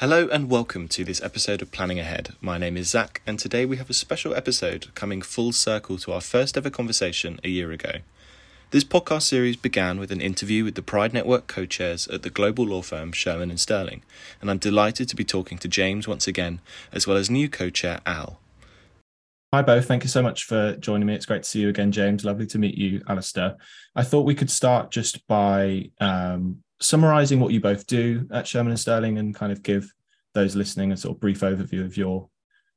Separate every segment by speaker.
Speaker 1: Hello and welcome to this episode of Planning Ahead. My name is Zach, and today we have a special episode coming full circle to our first ever conversation a year ago. This podcast series began with an interview with the Pride Network co chairs at the global law firm Shearman and Sterling, and I'm delighted to be talking to James once again, as well as new co chair Al. Hi, both. Thank you so much for joining me. It's great to see you again, James. Lovely to meet you, Alistair. I thought we could start just by um, summarizing what you both do at Shearman and Sterling and kind of give those listening a sort of brief overview of your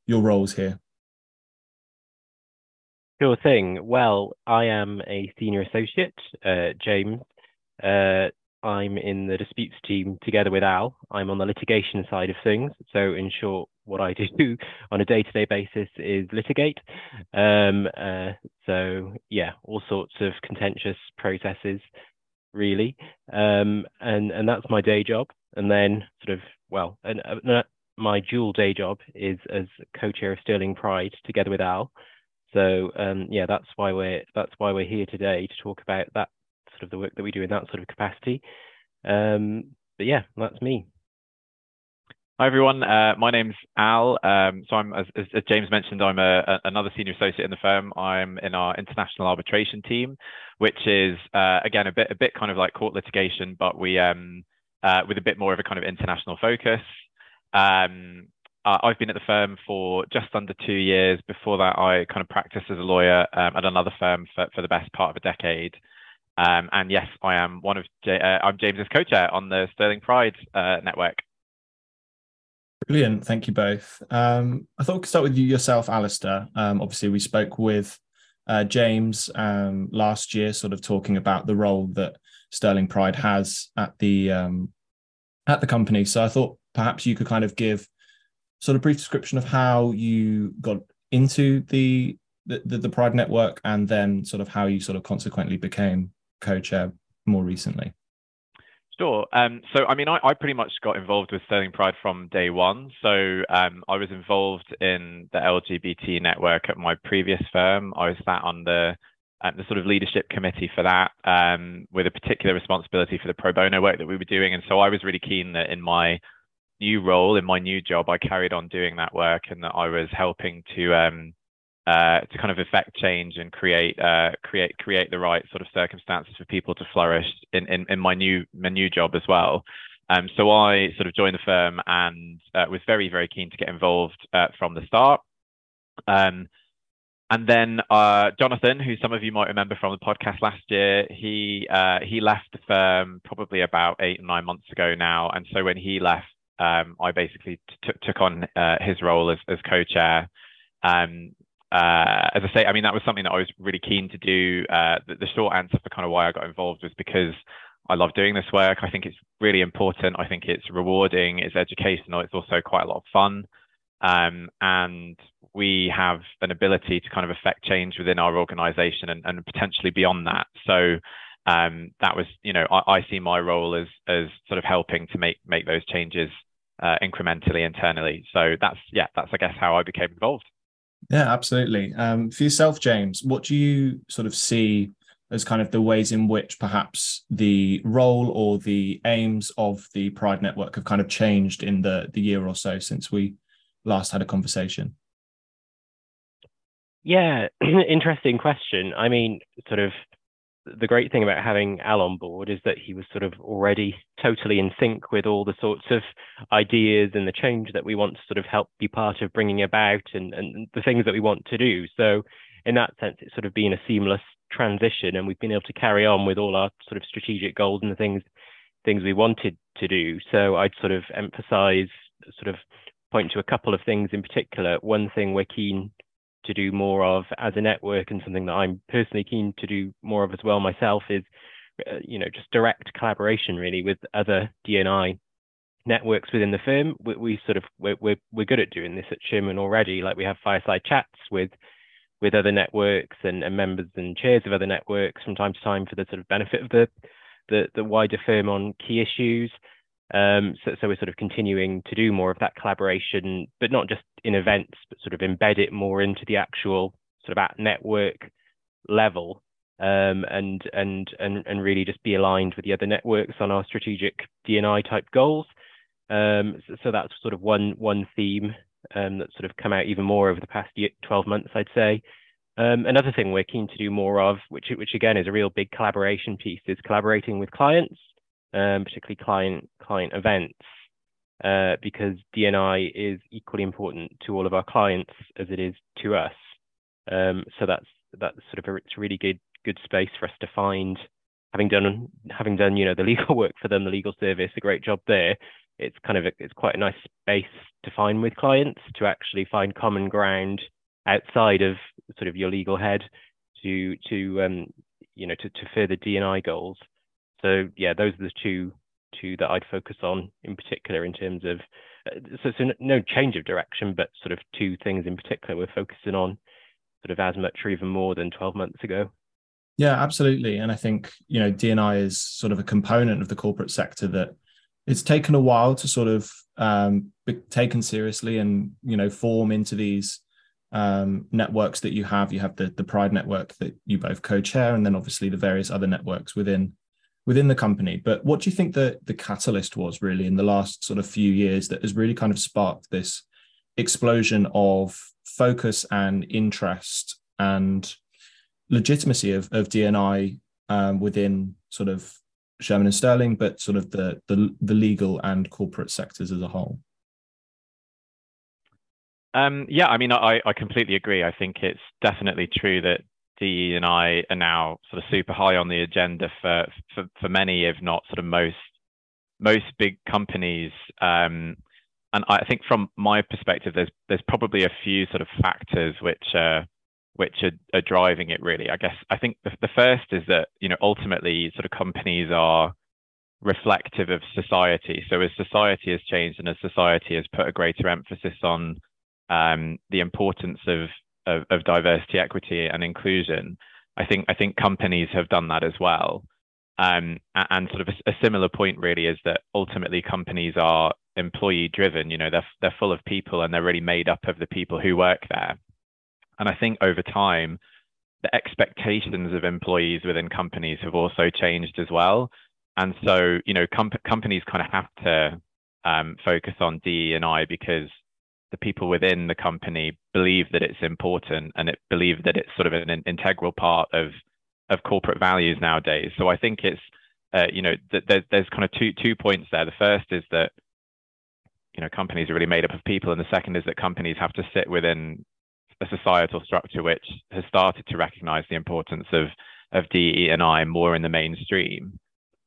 Speaker 1: your roles here.
Speaker 2: Sure thing. Well, I am a senior associate, uh, James. Uh, I'm in the disputes team together with Al. I'm on the litigation side of things. So, in short, what I do on a day-to-day basis is litigate. Um, uh, so, yeah, all sorts of contentious processes really. Um, and and that's my day job. And then sort of well, and uh, my dual day job is as co-chair of Sterling Pride together with Al. So um, yeah, that's why we're that's why we're here today to talk about that sort of the work that we do in that sort of capacity. Um, but yeah, that's me.
Speaker 3: Hi everyone, uh, my name's Al. Um, so I'm, as, as, James mentioned, I'm a, a, another senior associate in the firm. I'm in our international arbitration team, which is uh, again a bit a bit kind of like court litigation, but we um, uh, with a bit more of a kind of international focus. Um, I've been at the firm for just under two years. Before that, I kind of practiced as a lawyer um, at another firm for, for the best part of a decade. Um, and yes, I am one of uh, I'm James's co-chair on the Sterling Pride uh, network.
Speaker 1: Brilliant. Thank you both. Um, I thought we could start with you yourself, Alistair. Um, obviously, we spoke with uh, James um, last year, sort of talking about the role that Sterling Pride has at the um, at the company. So I thought perhaps you could kind of give sort of brief description of how you got into the the, the Pride network, and then sort of how you sort of consequently became co-chair more recently.
Speaker 3: Sure. Um, so, I mean, I, I, pretty much got involved with Sterling Pride from day one. So, um, I was involved in the LGBT network at my previous firm. I was sat on the uh, the sort of leadership committee for that, um, with a particular responsibility for the pro bono work that we were doing. And so, I was really keen that in my new role, in my new job, I carried on doing that work, and that I was helping to um, uh, to kind of effect change and create uh, create create the right sort of circumstances for people to flourish in, in, in my new my new job as well. Um, so I sort of joined the firm and uh, was very very keen to get involved uh, from the start. Um, and then uh, Jonathan, who some of you might remember from the podcast last year, he uh, he left the firm probably about eight or nine months ago now. And so when he left, um, I basically t- took on his role as, as co-chair. Um, uh, as I say, I mean, that was something that I was really keen to do. Uh, the, the, short answer for kind of why I got involved was because I love doing this work. I think it's really important. I think it's rewarding. It's educational. It's also quite a lot of fun. Um, and we have an ability to kind of affect change within our organization and, and potentially beyond that. So um, that was, you know, I, I, see my role as as sort of helping to make make those changes uh, incrementally internally. So that's yeah, that's I guess how I became involved.
Speaker 1: Yeah, absolutely. Um, for yourself, James, what do you sort of see as kind of the ways in which perhaps the role or the aims of the Pride Network have kind of changed in the the year or so since we last had a conversation?
Speaker 2: Yeah, interesting question. I mean, sort of the great thing about having Al on board is that he was sort of already totally in sync with all the sorts of ideas and the change that we want to sort of help be part of bringing about and, and the things that we want to do. So in that sense, it's sort of been a seamless transition and we've been able to carry on with all our sort of strategic goals and the things things we wanted to do. So I'd sort of emphasize, sort of point to a couple of things in particular. One thing we're keen to do more of as a network and something that I'm personally keen to do more of as well myself is, uh, you know, just direct collaboration really with other DNI networks within the firm. We, we sort of we're, we're, we're good at doing this at Shearman already. Like we have fireside chats with with other networks and, and members and chairs of other networks from time to time for the sort of benefit of the the, the wider firm on key issues. Um, so, so, we're sort of continuing to do more of that collaboration, but not just in events, but sort of embed it more into the actual sort of at network level, um, and and and and really just be aligned with the other networks on our strategic DNI type goals. Um, so, so, that's sort of one one theme um, that's sort of come out even more over the past year, 12 months, I'd say. Um, another thing we're keen to do more of, which which again is a real big collaboration piece, is collaborating with clients, um, particularly client client events, uh, because DNI is equally important to all of our clients as it is to us. Um, so that's that's sort of a, it's really good good space for us to find, having done having done you know the legal work for them, the legal service, a great job there. It's kind of a, it's quite a nice space to find with clients to actually find common ground outside of sort of your legal head to to um, you know to, to further DNI goals. So yeah, those are the two two that I'd focus on in particular in terms of uh, so, so no change of direction, but sort of two things in particular we're focusing on sort of as much or even more than 12 months ago.
Speaker 1: Yeah, absolutely. And I think, you know, DNI is sort of a component of the corporate sector that it's taken a while to sort of um, be taken seriously and, you know, form into these um, networks that you have. You have the the Pride network that you both co-chair, and then obviously the various other networks within within the company. But what do you think the the catalyst was really in the last sort of few years that has really kind of sparked this explosion of focus and interest and legitimacy of, of DNI um, within sort of Shearman and Sterling, but sort of the, the the legal and corporate sectors as a whole?
Speaker 3: Um, yeah, I mean, I, I completely agree. I think it's definitely true that DE and I are now sort of super high on the agenda for for, for many, if not sort of most most big companies. Um, and I think from my perspective, there's there's probably a few sort of factors which are which are, are driving it really. I guess I think the, the first is that you know ultimately sort of companies are reflective of society. So as society has changed and as society has put a greater emphasis on um, the importance of, of, of diversity, equity, and inclusion. I think I think companies have done that as well. Um, and sort of a, a, similar point really is that ultimately companies are employee driven. You know, they're they're full of people and they're really made up of the people who work there. And I think over time, the expectations of employees within companies have also changed as well. And so, you know, com- companies kind of have to um, focus on DE and I because the people within the company believe that it's important and it believe that it's sort of an, an integral part of of corporate values nowadays. So I think it's uh, you know th- there's there's kind of two two points there. The first is that you know companies are really made up of people, and the second is that companies have to sit within a societal structure which has started to recognise the importance of of DE and I more in the mainstream.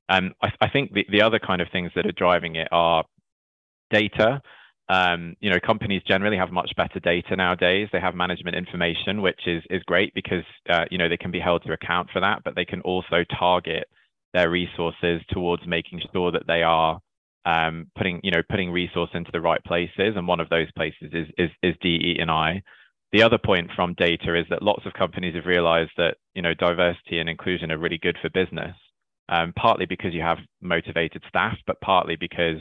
Speaker 3: And I, I think the, the other kind of things that are driving it are data um, you know, companies generally have much better data nowadays. They have management information, which is is great because uh, you know they can be held to account for that, but they can also target their resources towards making sure that they are um, putting you know putting resource into the right places. And one of those places is is is DE and I. The other point from data is that lots of companies have realized that you know diversity and inclusion are really good for business. Um, partly because you have motivated staff, but partly because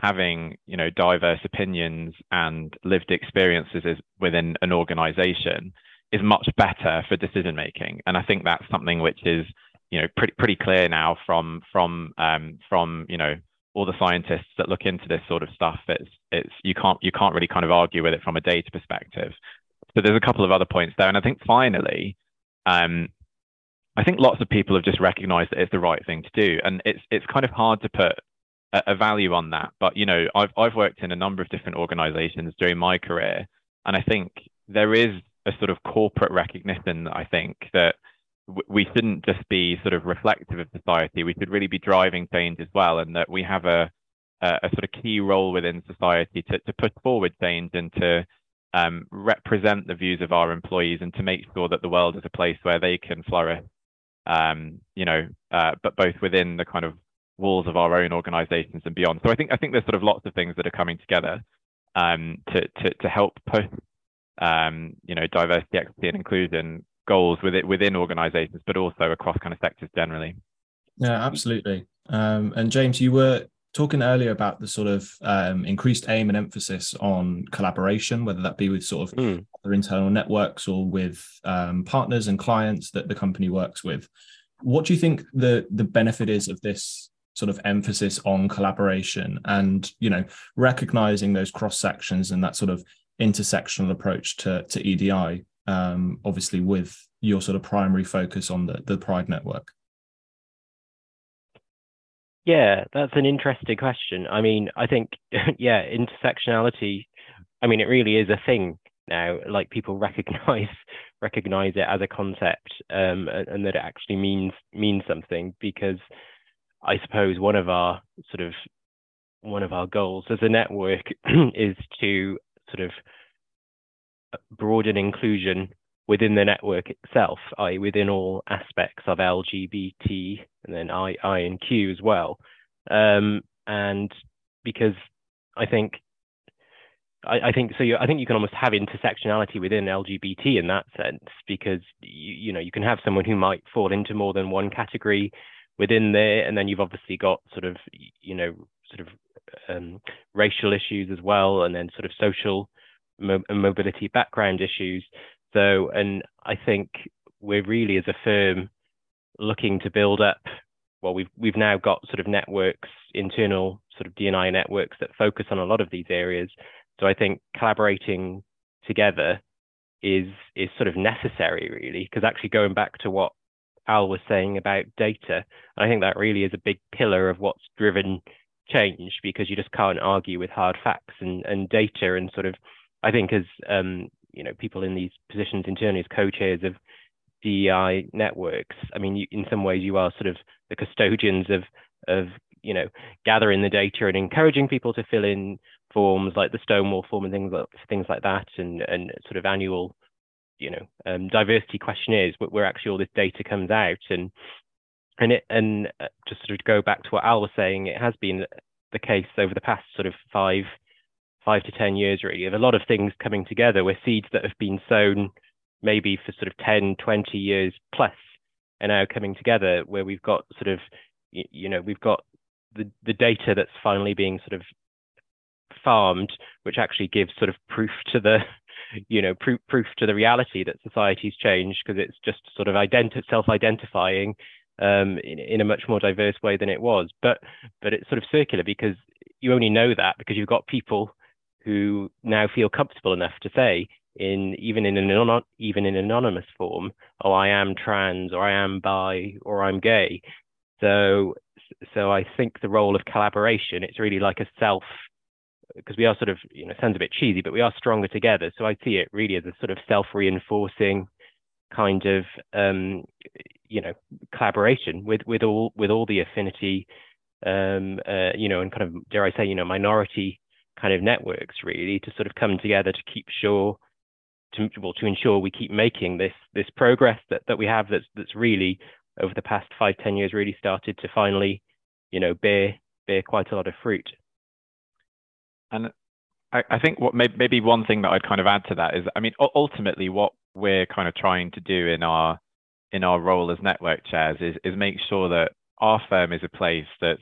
Speaker 3: having you know diverse opinions and lived experiences within an organization is much better for decision making and i think that's something which is you know pretty pretty clear now from from um, from you know all the scientists that look into this sort of stuff. It's it's you can't you can't really kind of argue with it from a data perspective. So there's a couple of other points there. And i think finally um, I think lots of people have just recognized that it's the right thing to do. And it's it's kind of hard to put a, value on that. But you know, I've I've worked in a number of different organizations during my career, and I think there is a sort of corporate recognition. I think that we shouldn't just be sort of reflective of society. We should really be driving change as well, and that we have a a, a sort of key role within society to to put forward change and to um, represent the views of our employees and to make sure that the world is a place where they can flourish. Um, you know, uh, but both within the kind of walls of our own organizations and beyond. So I think I think there's sort of lots of things that are coming together um, to, to to help push um, you know diversity, equity, and inclusion goals within within organizations, but also across kind of sectors generally.
Speaker 1: Yeah, absolutely. Um, and James, you were talking earlier about the sort of um, increased aim and emphasis on collaboration, whether that be with sort of mm. other internal networks or with um, partners and clients that the company works with. What do you think the the benefit is of this sort of emphasis on collaboration and you know recognizing those cross sections and that sort of intersectional approach to to EDI um, obviously with your sort of primary focus on the the pride network.
Speaker 2: Yeah that's an interesting question. I mean i think yeah intersectionality i mean it really is a thing now. Like people recognize recognize it as a concept um, and, and, that it actually means means something because I suppose one of our sort of one of our goals as a network is to sort of broaden inclusion within the network itself, i.e., within all aspects of LGBT and then I, I and Q as well. Um, and because I think I, I, think so. You, I think you can almost have intersectionality within LGBT in that sense, because you, you know you can have someone who might fall into more than one category within there, and then you've obviously got sort of you know sort of um, racial issues as well, and then sort of social mo- mobility background issues. So, and I think we're really as a firm looking to build up. Well, we've we've now got sort of networks, internal sort of DNI networks that focus on a lot of these areas. So I think collaborating together is is sort of necessary, really, because actually going back to what Al was saying about data. And I think that really is a big pillar of what's driven change because you just can't argue with hard facts and, and data and sort of I think as um, you know people in these positions internally as co-chairs of DEI networks, I mean you, in some ways you are sort of the custodians of of you know gathering the data and encouraging people to fill in forms like the Stonewall form and things like things like that and and sort of annual you know um, diversity questionnaires where actually all this data comes out. And and it and uh, just sort of go back to what Al was saying, it has been the case over the past sort of five five to ten years really of a lot of things coming together. Where seeds that have been sown maybe for sort of 10 20 years plus are now coming together where we've got sort of you know we've got the the data that's finally being sort of farmed which actually gives sort of proof to the you know proof, proof to the reality that society's changed because it's just sort of identi- self-identifying um, in, in a much more diverse way than it was. But but it's sort of circular because you only know that because you've got people who now feel comfortable enough to say in even in an even in anonymous form oh i am trans or i am bi or i'm gay. So so i think the role of collaboration it's really like a self because we are sort of, you know, sounds a bit cheesy, but we are stronger together. So I see it really as a sort of self-reinforcing kind of, um, you know, collaboration with with all with all the affinity, um, uh, you know, and kind of dare I say, you know, minority kind of networks really to sort of come together to keep sure to well to ensure we keep making this this progress that that we have that's that's really over the past five ten years really started to finally, you know, bear bear quite a lot of fruit.
Speaker 3: And I, I think what may, maybe one thing that I'd kind of add to that is, I mean, ultimately, what we're kind of trying to do in our in our role as network chairs is is make sure that our firm is a place that's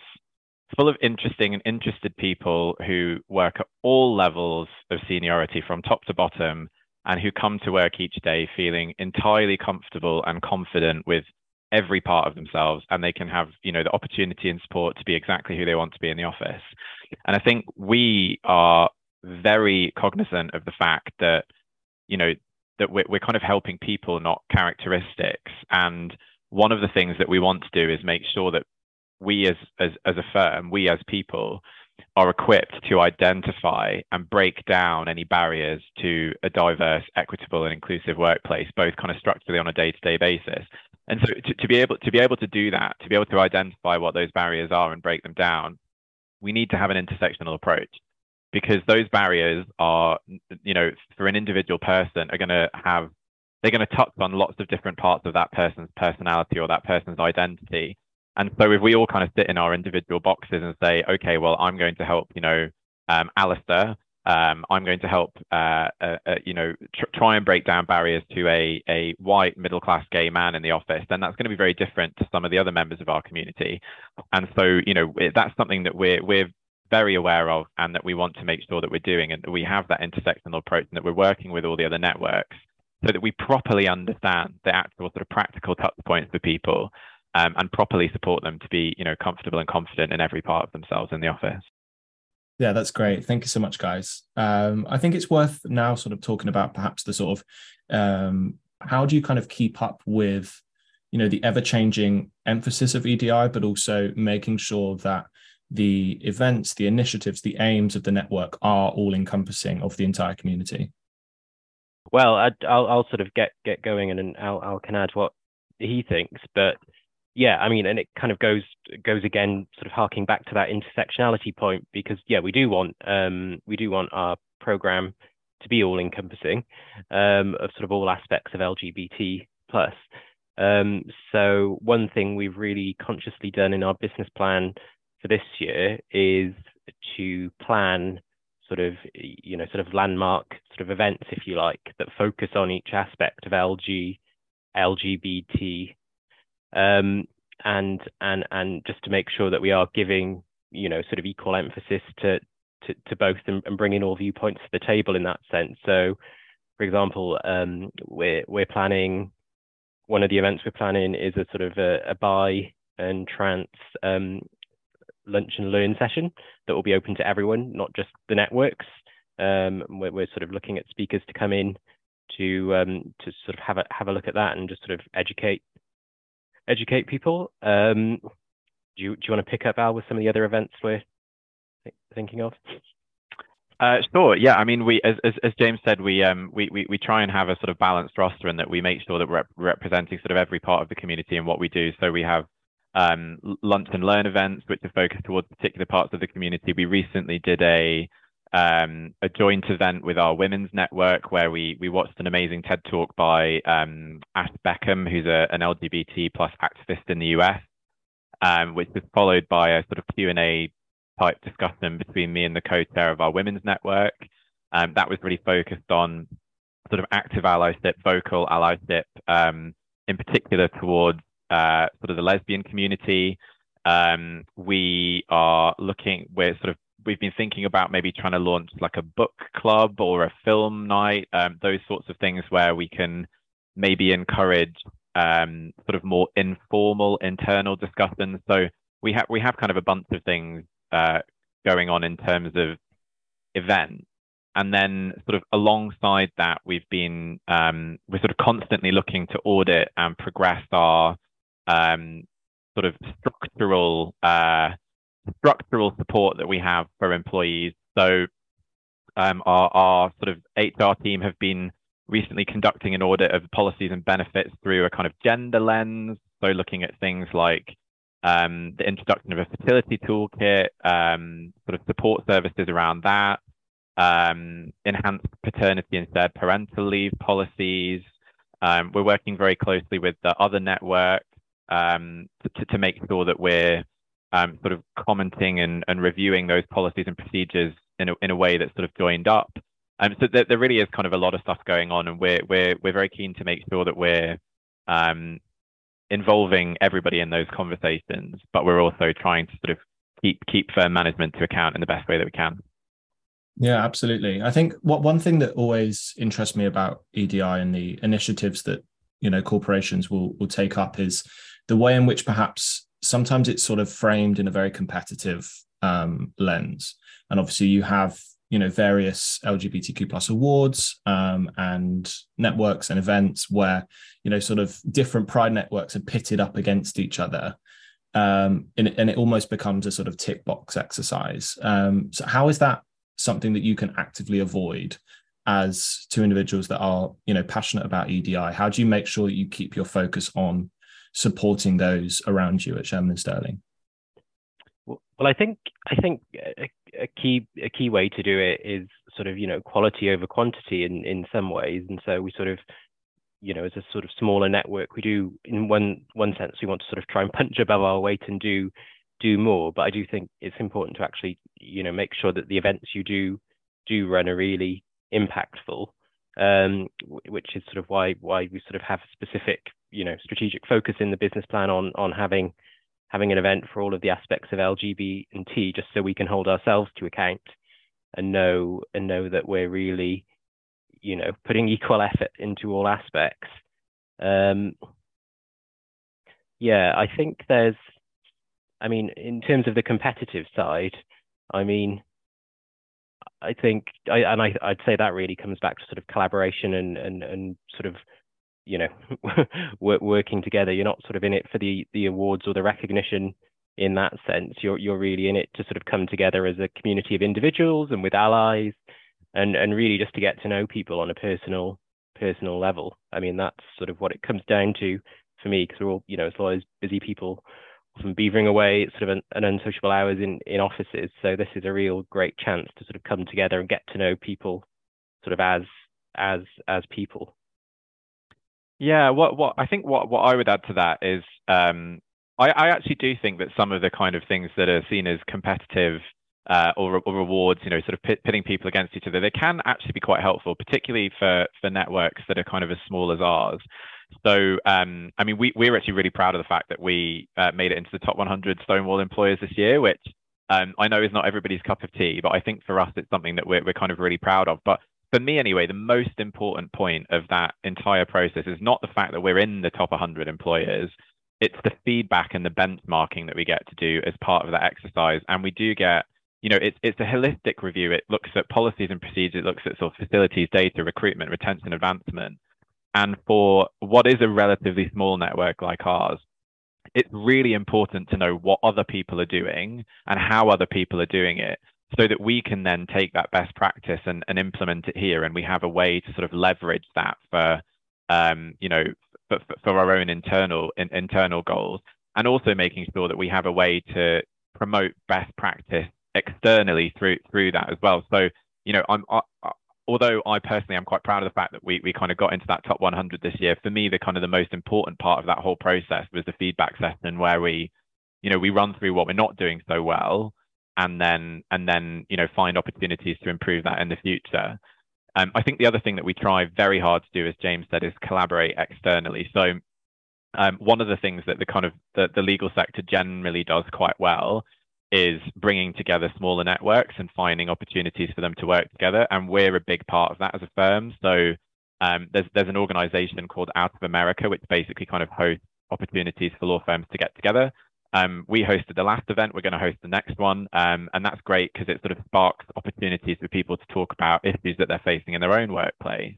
Speaker 3: full of interesting and interested people who work at all levels of seniority from top to bottom and who come to work each day feeling entirely comfortable and confident with every part of themselves and they can have you know the opportunity and support to be exactly who they want to be in the office and i think we are very cognizant of the fact that you know that we're, we're kind of helping people not characteristics and one of the things that we want to do is make sure that we as as, as a firm we as people are equipped to identify and break down any barriers to a diverse, equitable, and inclusive workplace, both kind of structurally on a day-to-day basis. And so to, to, be able to be able to do that, to be able to identify what those barriers are and break them down, we need to have an intersectional approach because those barriers are, you know, for an individual person are going to have they're going to touch on lots of different parts of that person's personality or that person's identity. And so if we all kind of sit in our individual boxes and say, okay, well, I'm going to help, you know, um, Alistair um, I'm going to help, uh, uh, uh, you know, tr- try and break down barriers to a, a white middle class gay man in the office, then that's going to be very different to some of the other members of our community. And so, you know, that's something that we're we're very aware of, and that we want to make sure that we're doing, and that we have that intersectional approach, and that we're working with all the other networks, so that we properly understand the actual sort of practical touch points for people. um, and properly support them to be, you know, comfortable and confident in every part of themselves in the office.
Speaker 1: Yeah, that's great. Thank you so much, guys. Um, I think it's worth now sort of talking about perhaps the sort of um, how do you kind of keep up with, you know, the ever changing emphasis of EDI, but also making sure that the events, the initiatives, the aims of the network are all encompassing of the entire community.
Speaker 2: Well, I, will I'll sort of get get going, and then Al, Al can add what he thinks. But yeah, I mean, and it kind of goes goes again, sort of harking back to that intersectionality point, because yeah, we do want um, we do want our program to be all encompassing um, of sort of all aspects of LGBT plus. Um, so one thing we've really consciously done in our business plan for this year is to plan sort of you know sort of landmark sort of events if you like that focus on each aspect of LG LGBT um, and and and just to make sure that we are giving you know sort of equal emphasis to to, to both and, and bringing all viewpoints to the table in that sense. So, for example, um, we're we're planning one of the events we're planning is a sort of a, a bi and trans um, lunch and learn session that will be open to everyone, not just the networks. Um, we're, we're, sort of looking at speakers to come in to um, to sort of have a have a look at that and just sort of educate educate people. Um, do you do you want to pick up Al with some of the other events we're th thinking of?
Speaker 3: Uh, sure. Yeah. I mean, we, as, as, as James said, we, um, we, we, we try and have a sort of balanced roster and that we make sure that we're rep representing sort of every part of the community and what we do. So we have um, lunch and learn events, which are focused towards particular parts of the community. We recently did a um, a joint event with our women's network where we we watched an amazing TED talk by um, Ash Beckham, who's a, an LGBT plus activist in the US, um, which was followed by a sort of Q and A type discussion between me and the co-chair of our women's network. Um, that was really focused on sort of active allyship, vocal allyship, um, in particular towards uh, sort of the lesbian community. Um, we are looking, we're sort of, we've been thinking about maybe trying to launch like a book club or a film night, um, those sorts of things where we can maybe encourage um, sort of more informal internal discussions. So we have we have kind of a bunch of things uh, going on in terms of events. And then sort of alongside that, we've been um, we're sort of constantly looking to audit and progress our um, sort of structural uh, structural support that we have for employees. So um, our, our sort of HR team have been recently conducting an audit of policies and benefits through a kind of gender lens. So looking at things like um, the introduction of a fertility toolkit, um, sort of support services around that, um, enhanced paternity and shared parental leave policies. Um, we're working very closely with the other networks um, to, to, make sure that we're um, sort of commenting and, and reviewing those policies and procedures in a, in a way that's sort of joined up. Um, so there, there really is kind of a lot of stuff going on, and we're we're we're very keen to make sure that we're um, involving everybody in those conversations, but we're also trying to sort of keep keep firm management to account in the best way that we can.
Speaker 1: Yeah, absolutely. I think what one thing that always interests me about EDI and the initiatives that you know corporations will will take up is the way in which perhaps sometimes it's sort of framed in a very competitive um, lens. And obviously, you have you know various LGBTQ plus awards um, and networks and events where you know sort of different pride networks are pitted up against each other. Um, and, and, it almost becomes a sort of tick box exercise. Um, so, how is that something that you can actively avoid as two individuals that are you know passionate about EDI? How do you make sure that you keep your focus on supporting those around you at Shearman Sterling?
Speaker 2: Well, I think I think a, a, key a key way to do it is sort of you know quality over quantity in in some ways, and so we sort of you know as a sort of smaller network, we do in one one sense we want to sort of try and punch above our weight and do do more. But I do think it's important to actually you know make sure that the events you do do run are really impactful um, which is sort of why why we sort of have specific you know strategic focus in the business plan on on having having an event for all of the aspects of LGB and T, just so we can hold ourselves to account and know and know that we're really you know putting equal effort into all aspects. Um, Yeah, I think there's, I mean, in terms of the competitive side, I mean, I think, I, and I, I'd say that really comes back to sort of collaboration and and and sort of, you know, working together. You're not sort of in it for the the awards or the recognition in that sense. You're you're really in it to sort of come together as a community of individuals and with allies, and and really just to get to know people on a personal personal level. I mean, that's sort of what it comes down to for me, because we're all, you know, as as busy people often beavering away sort of an, an unsociable hours in, in offices. So this is a real great chance to sort of come together and get to know people sort of as as as people.
Speaker 3: Yeah, what what I think what what I would add to that is um, I, I actually do think that some of the kind of things that are seen as competitive uh, or, or, rewards, you know, sort of pit, pitting people against each other, they can actually be quite helpful, particularly for for networks that are kind of as small as ours. So, um, I mean, we, we're actually really proud of the fact that we uh, made it into the top 100 Stonewall employers this year, which um, I know is not everybody's cup of tea, but I think for us, it's something that we're, we're kind of really proud of. But for me, anyway, the most important point of that entire process is not the fact that we're in the top 100 employers. It's the feedback and the benchmarking that we get to do as part of that exercise. And we do get, you know, it's, it's a holistic review. It looks at policies and procedures, it looks at sort of facilities, data, recruitment, retention, advancement. And for what is a relatively small network like ours, it's really important to know what other people are doing and how other people are doing it so that we can then take that best practice and, and implement it here. And we have a way to sort of leverage that for, um, you know, for, for our own internal in, internal goals and also making sure that we have a way to promote best practice externally through through that as well. So, you know, I'm although I personally am quite proud of the fact that we we kind of got into that top 100 this year, for me the kind of the most important part of that whole process was the feedback session where we, you know, we run through what we're not doing so well, and then and then you know find opportunities to improve that in the future. Um, I think the other thing that we try very hard to do, as James said, is collaborate externally. So um, one of the things that the kind of the, the legal sector generally does quite well is bringing together smaller networks and finding opportunities for them to work together. And we're a big part of that as a firm. So um, there's there's an organization called Out of America, which basically kind of hosts opportunities for law firms to get together. Um, we hosted the last event. We're going to host the next one, um, and that's great because it sort of sparks opportunities for people to talk about issues that they're facing in their own workplace,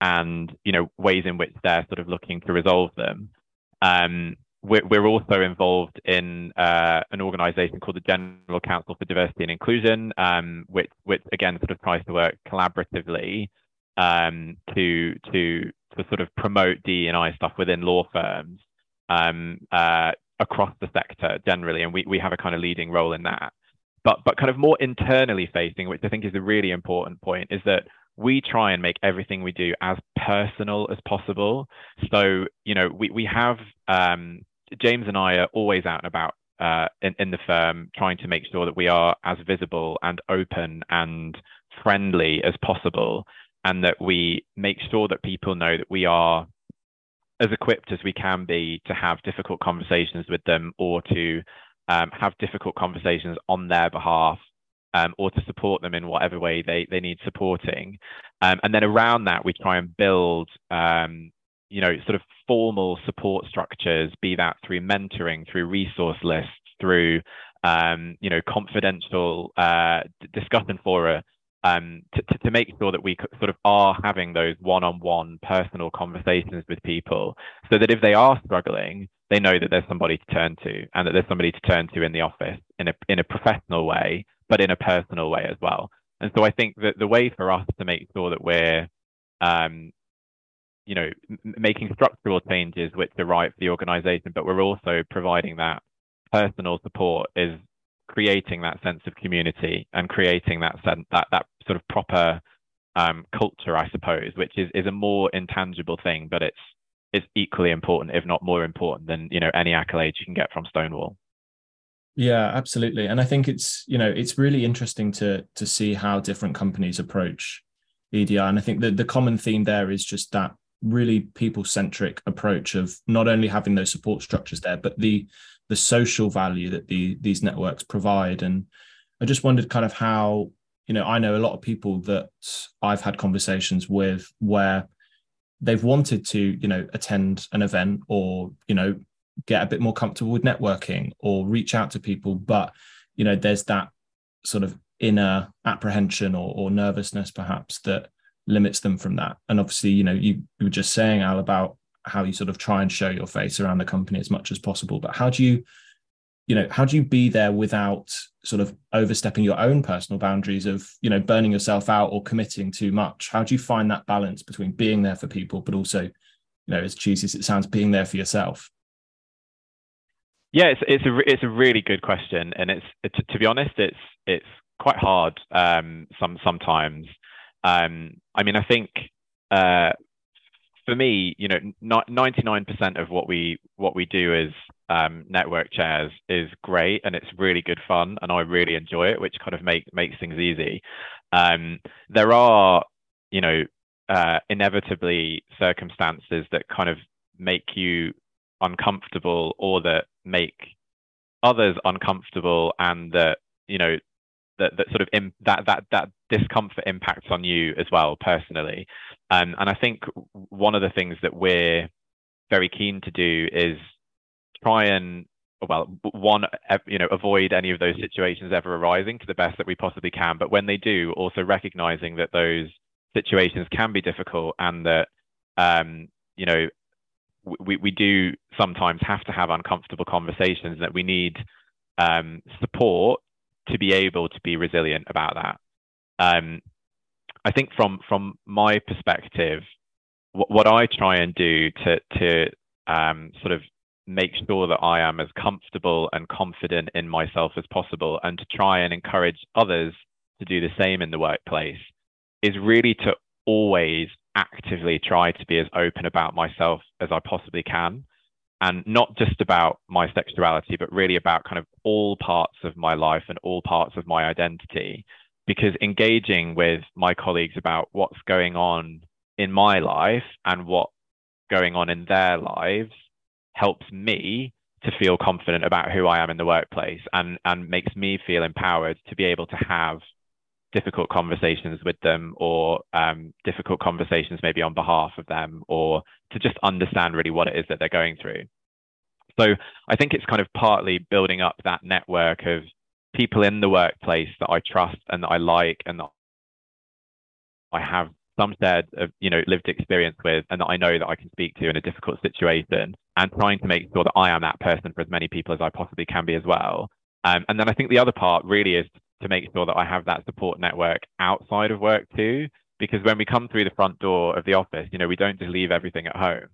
Speaker 3: and you know ways in which they're sort of looking to resolve them. Um, we're, we're also involved in uh, an organization called the General Counsel for Diversity and Inclusion, um, which, which again sort of tries to work collaboratively um, to, to, to sort of promote DE&I stuff within law firms um, uh, across the sector generally. And we, we have a kind of leading role in that. But, but kind of more internally facing, which I think is a really important point, is that we try and make everything we do as personal as possible. So, you know, we, we have um, James and I are always out and about uh, in, in the firm, trying to make sure that we are as visible and open and friendly as possible, and that we make sure that people know that we are as equipped as we can be to have difficult conversations with them or to um, have difficult conversations on their behalf um, or to support them in whatever way they, they need supporting. Um, and then around that, we try and build um, you know, sort of formal support structures, be that through mentoring, through resource lists, through, um, you know, confidential uh, discussion fora, um, to, to, make sure that we sort of are having those one-on-one personal conversations with people so that if they are struggling, they know that there's somebody to turn to and that there's somebody to turn to in the office in a, in a professional way, but in a personal way as well. And so I think that the way for us to make sure that we're um, you know, making structural changes which are right for the organization, but we're also providing that personal support is creating that sense of community and creating that sense that that sort of proper um, culture, I suppose, which is is a more intangible thing, but it's it's equally important, if not more important, than you know any accolades you can get from Stonewall.
Speaker 1: Yeah, absolutely, and I think it's you know it's really interesting to to see how different companies approach EDI, and I think that the common theme there is just that really people centric approach of not only having those support structures there, but the the social value that the these networks provide. And I just wondered kind of how you know I know a lot of people that I've had conversations with where they've wanted to you know attend an event or you know get a bit more comfortable with networking or reach out to people but you know there's that sort of inner apprehension or, or nervousness perhaps that limits them from that. And obviously you know you, you were just saying al about how you sort of try and show your face around the company as much as possible. But how do you you know how do you be there without sort of overstepping your own personal boundaries of you know burning yourself out or committing too much? How do you find that balance between being there for people but also you know as cheesy as it sounds being there for yourself?
Speaker 3: Yeah it's it's a it's a really good question. And it's it, to be honest it's it's quite hard um some sometimes um i mean i think uh for me, you know, 99% of what we what we do is um, network chairs is great and it's really good fun and I really enjoy it, which kind of make makes things easy. Um, there are, you know, uh, inevitably circumstances that kind of make you uncomfortable or that make others uncomfortable and that you know that that sort of Im- that that that discomfort impacts on you as well personally. Um, and I think one of the things that we're very keen to do is try and well one you know avoid any of those situations ever arising to the best that we possibly can but when they do also recognizing that those situations can be difficult and that um, you know we, we do sometimes have to have uncomfortable conversations that we need um, support to be able to be resilient about that. Um, I think from from my perspective, what, what I try and do to to um, sort of make sure that I am as comfortable and confident in myself as possible, and to try and encourage others to do the same in the workplace, is really to always actively try to be as open about myself as I possibly can and not just about my sexuality, but really about kind of all parts of my life and all parts of my identity. Because engaging with my colleagues about what's going on in my life and what's going on in their lives helps me to feel confident about who I am in the workplace and, and makes me feel empowered to be able to have difficult conversations with them or um, difficult conversations maybe on behalf of them or to just understand really what it is that they're going through. So I think it's kind of partly building up that network of people in the workplace that I trust and that I like and that I have some shared of you know lived experience with and that I know that I can speak to in a difficult situation and trying to make sure that I am that person for as many people as I possibly can be as well. Um, and then I think the other part really is to make sure that I have that support network outside of work too. Because when we come through the front door of the office, you know, we don't just leave everything at home.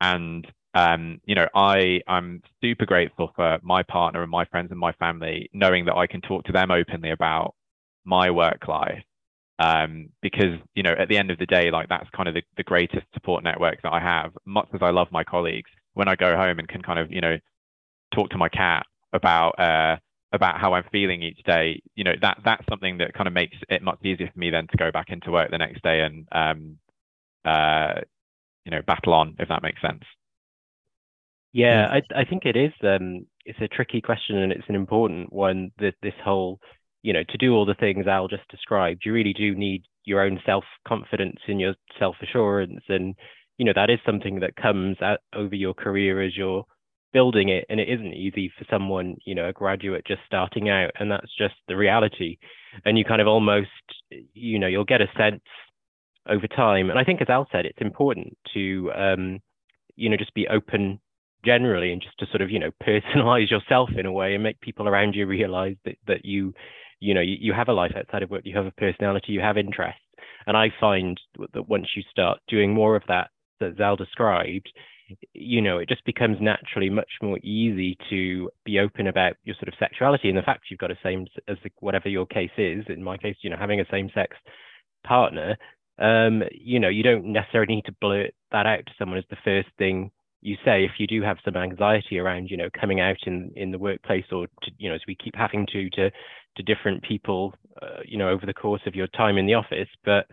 Speaker 3: And um, you know, I I'm super grateful for my partner and my friends and my family, knowing that I can talk to them openly about my work life. Um, because you know, at the end of the day, like that's kind of the, the greatest support network that I have. Much as I love my colleagues, when I go home and can kind of you know talk to my cat about uh, about how I'm feeling each day, you know, that that's something that kind of makes it much easier for me then to go back into work the next day and um, uh, you know, battle on, if that makes sense.
Speaker 2: Yeah, I I think it is. Um, it's a tricky question and it's an important one. That this whole, you know, to do all the things Al just described, you really do need your own self confidence and your self assurance, and you know that is something that comes out over your career as you're building it and it isn't easy for someone you know a graduate just starting out and that's just the reality. And you kind of almost you know you'll get a sense over time. And i think as al said it's important to um you know just be open generally and just to sort of you know personalize yourself in a way and make people around you realize that that you you know you, you have a life outside of work you have a personality you have interests. And i find that once you start doing more of that that zal described you know, it just becomes naturally much more easy to be open about your sort of sexuality and the fact you've got a same as whatever your case is. In my case, you know, having a same sex partner, um, you know, you don't necessarily need to blurt that out to someone as the first thing you say if you do have some anxiety around, you know, coming out in in the workplace or to, you know, as we keep having to to to different people, uh, you know, over the course of your time in the office, but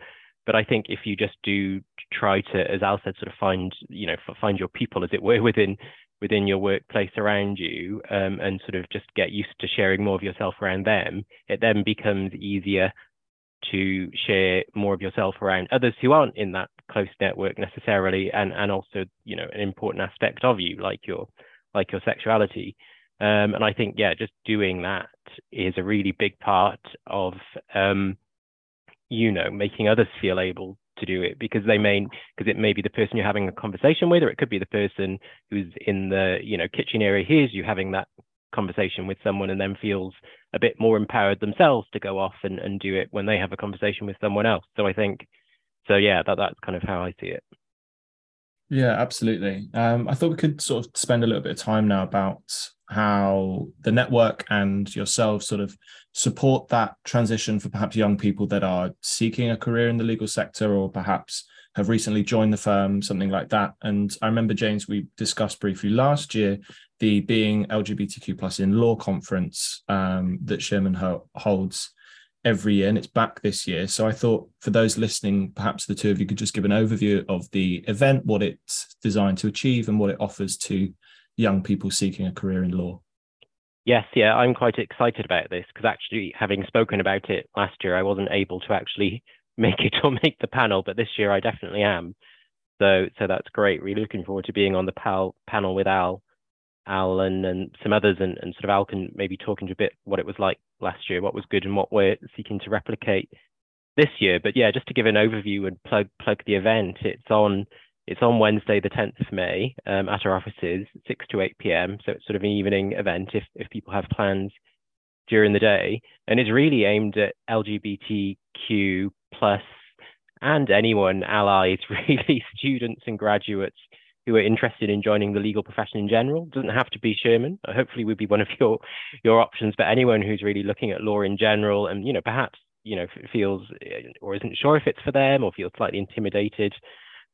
Speaker 2: but I think if you just do try to, as Al said, sort of find, you know, find your people, as it were, within within your workplace around you, um, and sort of just get used to sharing more of yourself around them, it then becomes easier to share more of yourself around others who aren't in that close network necessarily, and and also, you know, an important aspect of you, like your like your sexuality. Um, and I think, yeah, just doing that is a really big part of, um, you know, making others feel able to do it because they may, because it may be the person you're having a conversation with, or it could be the person who's in the, you know, kitchen area hears you having that conversation with someone and then feels a bit more empowered themselves to go off and, and do it when they have a conversation with someone else. So I think, so yeah, that, that's kind of how I see it.
Speaker 1: Yeah, absolutely. Um, I thought we could sort of spend a little bit of time now about how the network and yourself sort of support that transition for perhaps young people that are seeking a career in the legal sector or perhaps have recently joined the firm, something like that. And I remember, James, we discussed briefly last year the Being LGBTQ plus in Law conference um, that Shearman ho- holds every year, and it's back this year. So I thought for those listening, perhaps the two of you could just give an overview of the event, what it's designed to achieve, and what it offers to young people seeking a career in law?
Speaker 2: Yes, yeah, I'm quite excited about this because actually, having spoken about it last year, I wasn't able to actually make it or make the panel, but this year I definitely am. So, so that's great. Really looking forward to being on the pal- panel with Al, Al, and, some others, and, and sort of Al can maybe talk into a bit what it was like last year, what was good, and what we're seeking to replicate this year. But yeah, just to give an overview and plug plug the event, it's on it's on Wednesday, the 10th of May, um, at our offices, 6 to 8 p.m. So it's sort of an evening event if, if people have plans during the day. And it's really aimed at LGBTQ plus and anyone, allies, really, students and graduates who are interested in joining the legal profession in general. It doesn't have to be Shearman. Hopefully, would be one of your your options. But anyone who's really looking at law in general, and you know, perhaps you know feels or isn't sure if it's for them, or feels slightly intimidated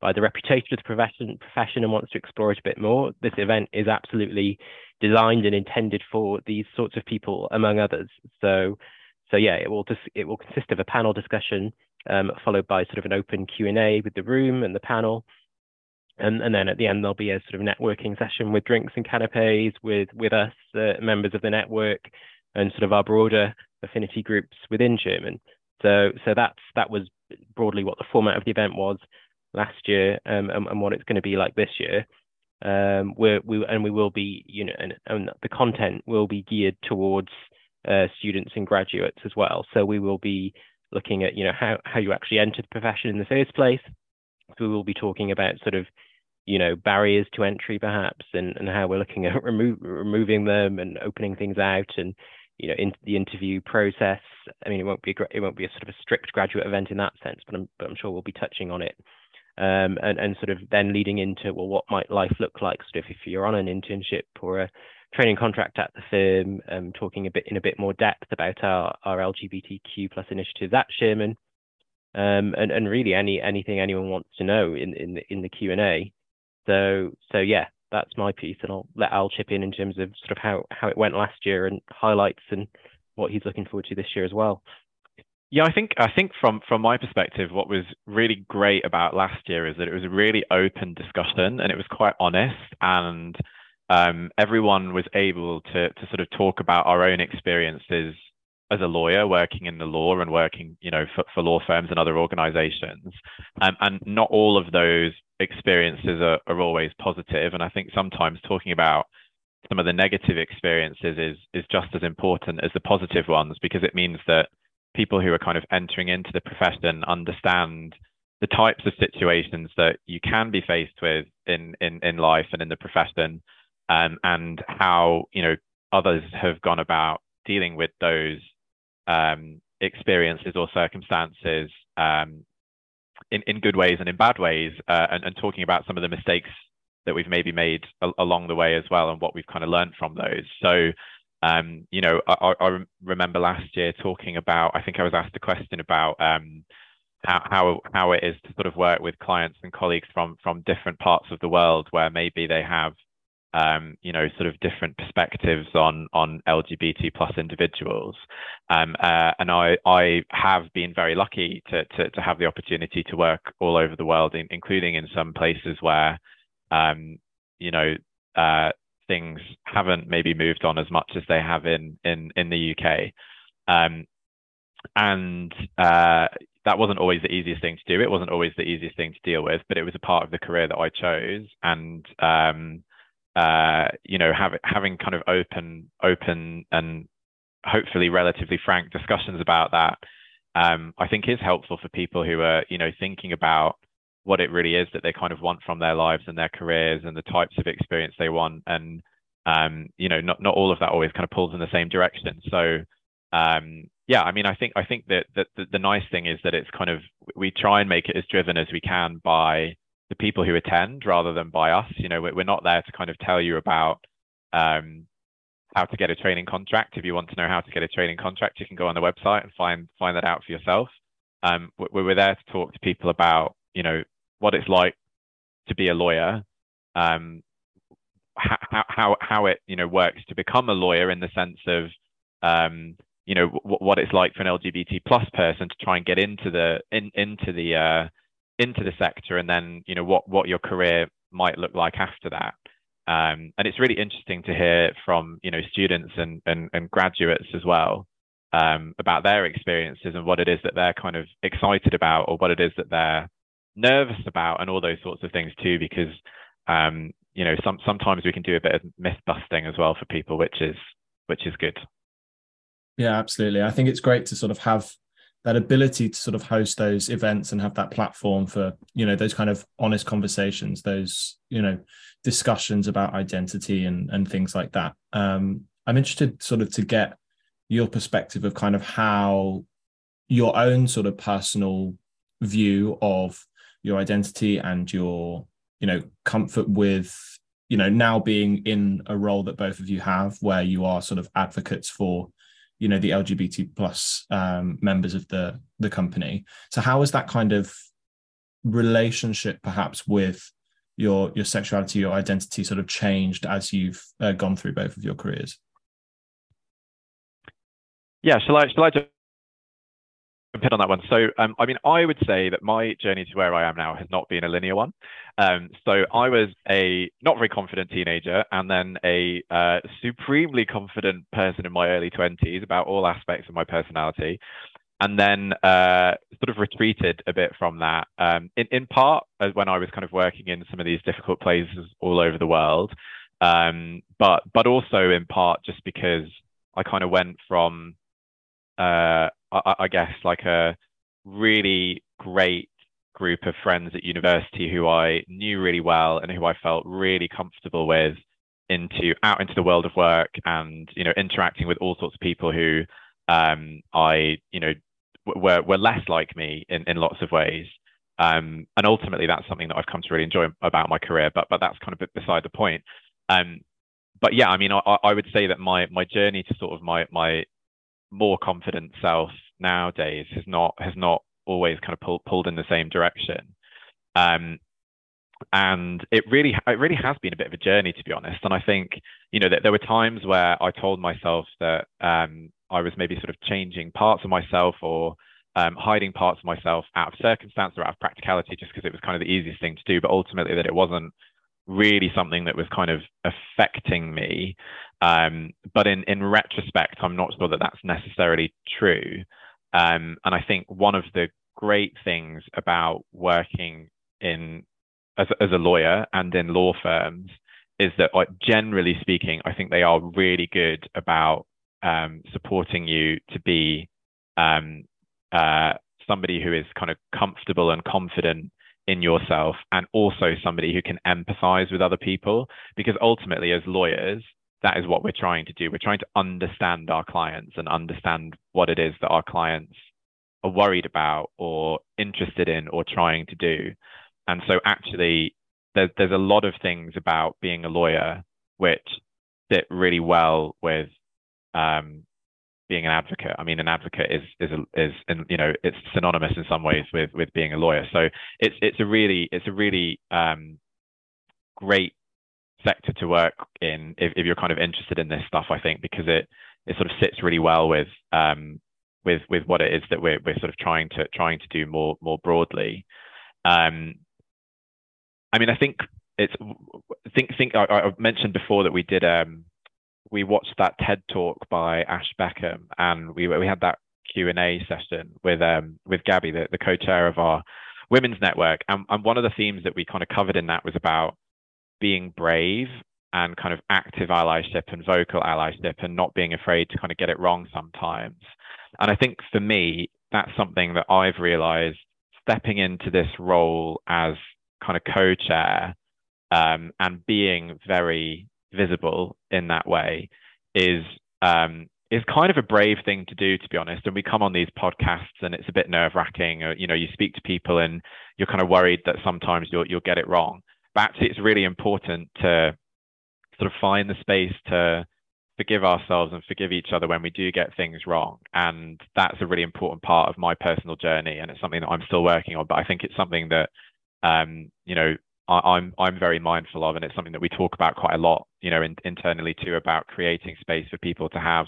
Speaker 2: by the reputation of the profession, profession and wants to explore it a bit more, this event is absolutely designed and intended for these sorts of people, among others. So, so yeah, it will just it will consist of a panel discussion um, followed by sort of an open Q and A with the room and the panel, and and then at the end there'll be a sort of networking session with drinks and canapes with with us uh, members of the network and sort of our broader affinity groups within Shearman. So so that's that was broadly what the format of the event was last year um, and, and, what it's going to be like this year. Um, we and we will be, you know, and, and the content will be geared towards uh, students and graduates as well. So we will be looking at, you know, how how you actually enter the profession in the first place. We will be talking about sort of, you know, barriers to entry perhaps, and and how we're looking at remove, removing them and opening things out and you know, in the interview process. I mean, it won't be a, it won't be a sort of a strict graduate event in that sense, but I'm but I'm sure we'll be touching on it um, and, and sort of then leading into well, what might life look like? Sort of if you're on an internship or a training contract at the firm, um, talking a bit in a bit more depth about our, our LGBTQ plus initiatives at Shearman, um, and and really any anything anyone wants to know in in the, in the Q and A. So so yeah, that's my piece, and I'll let Al chip in in terms of sort of how how it went last year and highlights and what he's looking forward to this year as well.
Speaker 3: Yeah, I think I think from from my perspective, what was really great about last year is that it was a really open discussion and it was quite honest, and um, everyone was able to to sort of talk about our own experiences as a lawyer working in the law and working, you know, for, for law firms and other organizations. Um, and not all of those experiences are, are always positive. And I think sometimes talking about some of the negative experiences is is just as important as the positive ones because it means that people who are kind of entering into the profession understand the types of situations that you can be faced with in in, in life and in the profession um, and how you know others have gone about dealing with those um, experiences or circumstances um, in, in good ways and in bad ways uh, and, and talking about some of the mistakes that we've maybe made a- along the way as well and what we've kind of learned from those. So um, you know, I, I, remember last year talking about. I think I was asked a question about um, how, how how it is to sort of work with clients and colleagues from from different parts of the world where maybe they have um, you know, sort of different perspectives on on LGBT plus individuals. Um, uh, and I I have been very lucky to, to, to have the opportunity to work all over the world, in, including in some places where, um, you know, uh, things haven't maybe moved on as much as they have in in in the UK. Um, and uh, that wasn't always the easiest thing to do. It wasn't always the easiest thing to deal with, but it was a part of the career that I chose. And um, uh, you know, have, having kind of open, open and hopefully relatively frank discussions about that, um, I think is helpful for people who are, you know, thinking about what it really is that they kind of want from their lives and their careers and the types of experience they want. And, um, you know, not, not all of that always kind of pulls in the same direction. So, um, yeah, I mean, I think I think that, that the, nice thing is that it's kind of we try and make it as driven as we can by the people who attend rather than by us. You know, we're, we're not there to kind of tell you about um, how to get a training contract. If you want to know how to get a training contract, you can go on the website and find find that out for yourself. Um, we're, we're there to talk to people about you know what it's like to be a lawyer, um, how how how it you know works to become a lawyer in the sense of um, you know w- what it's like for an LGBT plus person to try and get into the in, into the uh, into the sector, and then you know what what your career might look like after that. Um, and it's really interesting to hear from you know students and and, and graduates as well um, about their experiences and what it is that they're kind of excited about, or what it is that they're nervous about, and all those sorts of things too. Because um, you know some sometimes we can do a bit of myth busting as well for people, which is which is good.
Speaker 1: Yeah, absolutely. I think it's great to sort of have that ability to sort of host those events and have that platform for you know those kind of honest conversations those you know discussions about identity and and things like that um i'm interested sort of to get your perspective of kind of how your own sort of personal view of your identity and your you know comfort with you know now being in a role that both of you have where you are sort of advocates for you know the lgbt plus um, members of the the company. So how is that kind of relationship perhaps with your your sexuality your identity sort of changed as you've uh, gone through both of your careers?
Speaker 3: Yeah shall i shall i just hit on that one. So, um, I mean, I would say that my journey to where I am now has not been a linear one. Um, so, I was a not very confident teenager, and then a uh, supremely confident person in my early twenties about all aspects of my personality, and then uh, sort of retreated a bit from that. Um, in in part as when I was kind of working in some of these difficult places all over the world, um, but but also in part just because I kind of went from uh, I, I guess, like a really great group of friends at university who I knew really well and who I felt really comfortable with into out into the world of work and you know interacting with all sorts of people who um, I you know were were less like me in in lots of ways. Um, and ultimately, that's something that I've come to really enjoy about my career. But but that's kind of beside the point. Um, but yeah, I mean, I, I would say that my my journey to sort of my my more confident self nowadays has not has not always kind of pulled pulled in the same direction. Um, and it really it really has been a bit of a journey to be honest. And I think you know that there were times where I told myself that um, I was maybe sort of changing parts of myself or um, hiding parts of myself out of circumstance or out of practicality just because it was kind of the easiest thing to do, but ultimately that it wasn't really something that was kind of affecting me. Um, but in, in retrospect, I'm not sure that that's necessarily true. Um, and I think one of the great things about working in as, as a lawyer and in law firms is that, generally speaking, I think they are really good about um, supporting you to be um, uh, somebody who is kind of comfortable and confident in yourself and also somebody who can empathize with other people because ultimately as lawyers that is what we're trying to do we're trying to understand our clients and understand what it is that our clients are worried about or interested in or trying to do and so actually there's, there's a lot of things about being a lawyer which fit really well with um, being an advocate. I mean, an advocate is is is you know it's synonymous in some ways with with being a lawyer. So it's it's a really it's a really um, great sector to work in if, if you're kind of interested in this stuff. I think because it it sort of sits really well with um, with with what it is that we're we're sort of trying to trying to do more more broadly. Um, I mean, I think it's think think I, I mentioned before that we did um we watched that TED talk by Ash Beckham, and we we had that Q and A session with um with Gabby, the, the co-chair of our women's network, and, and one of the themes that we kind of covered in that was about being brave and kind of active allyship and vocal allyship and not being afraid to kind of get it wrong sometimes. And I think for me, that's something that I've realized stepping into this role as kind of co-chair um, and being very visible in that way is um, is kind of a brave thing to do, to be honest. And we come on these podcasts, and it's a bit nerve wracking. You know, you speak to people, and you're kind of worried that sometimes you'll you'll get it wrong. Actually, it's really important to sort of find the space to forgive ourselves and forgive each other when we do get things wrong. And that's a really important part of my personal journey, and it's something that I'm still working on. But I think it's something that um, you know I, am I'm very mindful of, and it's something that we talk about quite a lot, you know, in, internally too, about creating space for people to have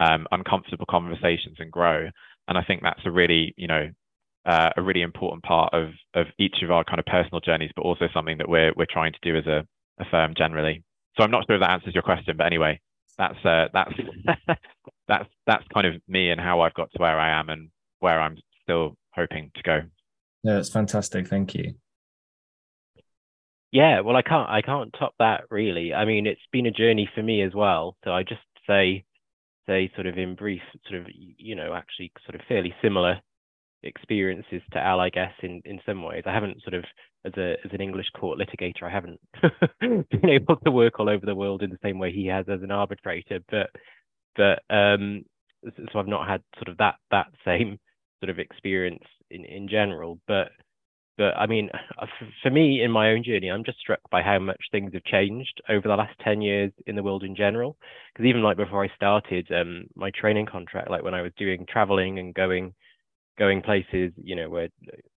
Speaker 3: um, uncomfortable conversations and grow. And I think that's a really, you know, uh, a really important part of of each of our kind of personal journeys, but also something that we're we're trying to do as a, a firm generally. So I'm not sure if that answers your question, but anyway, that's uh, that's that's that's kind of me and how I've got to where I am and where I'm still hoping to go.
Speaker 1: Yeah, that's fantastic. Thank you.
Speaker 2: Yeah, well, I can't I can't top that really. I mean, it's been a journey for me as well. So I just say say sort of in brief, sort of you know actually sort of fairly similar experiences to Al, I guess in in some ways. I haven't sort of as a as an English court litigator, I haven't been able to work all over the world in the same way he has as an arbitrator, but but um so I've not had sort of that that same sort of experience in in general, but but I mean, uh, for me in my own journey, I'm just struck by how much things have changed over the last 10 years in the world in general. Because even like before I started um, my training contract, like when I was doing traveling and going going places, you know, where